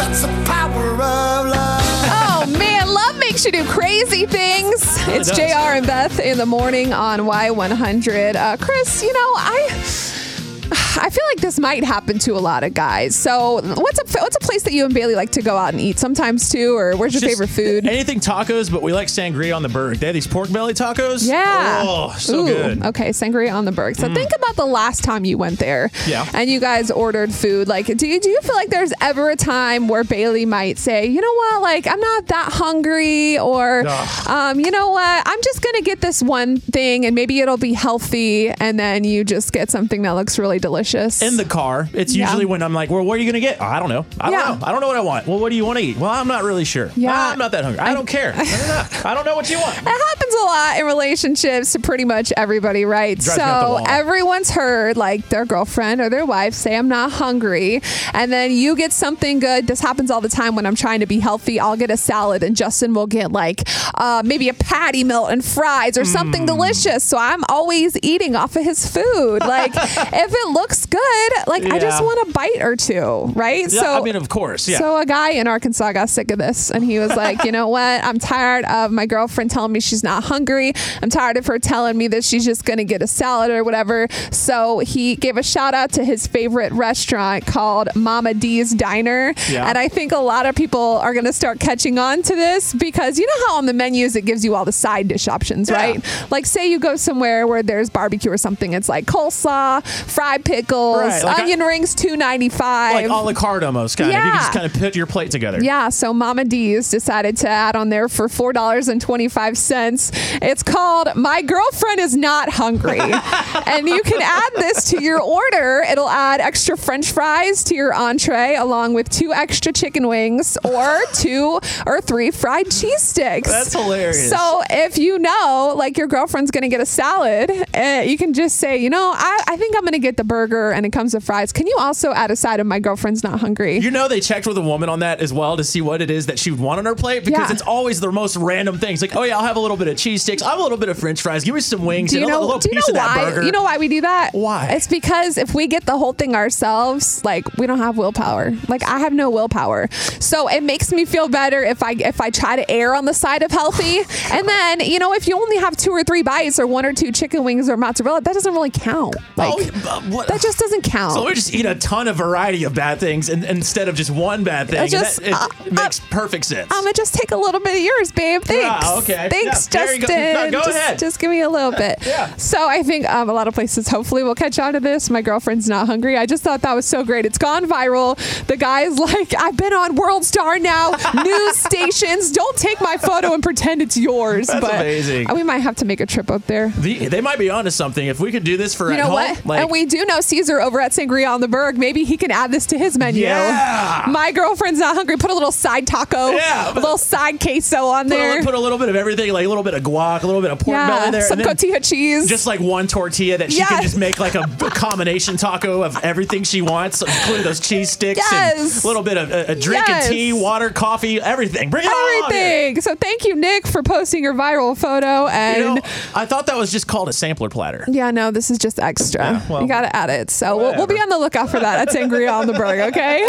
That's the power of love. Oh man, love makes you do crazy things. It's does. JR and Beth in the morning on Y100. Uh, Chris, you know, I. I feel like this might happen to a lot of guys. So, what's a what's a place that you and Bailey like to go out and eat sometimes too, or where's your Just favorite food? Anything tacos, but we like sangria on the burger. They have these pork belly tacos. Yeah. Oh, so Ooh, good. Mm. Okay, sangria on the Berg. So think about the last time you went there. Yeah. And you guys ordered food. Like, do you do you feel like there's ever a time where Bailey might say, you know what, like I'm not that hungry, or um, you know what, I'm just gonna get this one thing and maybe it'll be healthy, and then you just get something that looks really delicious. In the car, it's Yeah. usually when I'm like, "Well, what are you gonna get?" "Oh, I don't know. I don't Yeah. know. I don't know what I want. Well, what do you want to eat? Well, I'm not really sure. Yeah. "Ah, I'm not that hungry. I, I- don't care. I don't know. I don't know what you want. It happens a lot in relationships to pretty much everybody, right? Drives me up the so everyone's heard like their girlfriend or their wife say, I'm not hungry. And then you get something good. This happens all the time when I'm trying to be healthy. I'll get a salad and Justin will get like uh, maybe a patty melt and fries or something delicious. So I'm always eating off of his food. Like if it looks good, like I just want a bite or two, right? Yeah, so I mean, of course. Yeah. so a guy in Arkansas got sick of this, and he was like, "You know what? I'm tired of my girlfriend telling me she's not hungry. I'm tired of her telling me that she's just gonna get a salad or whatever." So he gave a shout out to his favorite restaurant called Mama D's Diner, Yeah. and I think a lot of people are gonna start catching on to this because you know how on the menus it gives you all the side dish options, Yeah. right? Like say you go somewhere where there's barbecue or something, it's like coleslaw, fried pickles, Right, like I- onion rings, two ninety five. like a la carte almost kind of. You can just kind of put your plate together. Yeah, so Mama D's decided to add on there for four dollars and twenty five cents. It's called "My Girlfriend Is Not Hungry," and you can add this to your order. It'll add extra French fries to your entree, along with two extra chicken wings or two or three fried cheese sticks. That's hilarious. So if you know, like your girlfriend's gonna get a salad, uh, you can just say, you know, I, I think I'm gonna get the burger, and it comes with fries. Can you also add a side of "My Girlfriend's Not Hungry"? You know they checked with a woman on that as well to see what it is that she would want on her plate because Yeah. it's always the most random things. Like, oh yeah, I'll have a little bit of cheese sticks. Have a little bit of French fries. Give me some wings Do you and a know? little Do you piece know why? You know why we do that? Why? It's because if we get the whole thing ourselves, like we don't have willpower. Like I have no willpower, so it makes me feel better if I if I try to err on the side of healthy. and then you know if you only have two or three bites or one or two chicken wings or mozzarella, that doesn't really count. Like Oh, what- that just doesn't count. So we just eat a ton of variety of bad things and, instead of just one bad thing. and just, that- it, uh, it makes perfect sense. I'm gonna just take a little bit of yours, babe. Thanks. Yeah, okay. Thanks, Yeah, there you Justin. go. No, go just, ahead. Just give me a little bit. Yeah. So I think um, a lot of places hopefully will catch on to this. My girlfriend's not hungry. I just thought that was so great. It's gone viral. The guy's like, I've been on World Star now, news stations. Don't take my photo and pretend it's yours. That's but amazing. We might have to make a trip up there. The- they might be onto something. If we could do this for You at know home, what? like and we do know Caesar over at Sangria on the Berg. Maybe he can add this to his menu. Yeah. My girlfriend's not hungry. Put a little side taco, Yeah. a little side queso on put there. a, put a little bit of everything, like a little bit of guac, a little bit of pork yeah, belly there, some cotija cheese. just like one tortilla that she can just make like a, combination taco of everything she wants, including those cheese sticks Yes. and a little bit of a, a drink Yes. and tea, water, coffee, everything. Bring it on. everything. So thank you, Nick, for posting your viral photo. And You know, I thought that was just called a sampler platter. yeah, no, this is just extra. Yeah, well, you got to add it. So we'll, we'll be on the lookout for that at Sangria on the Berg. Okay.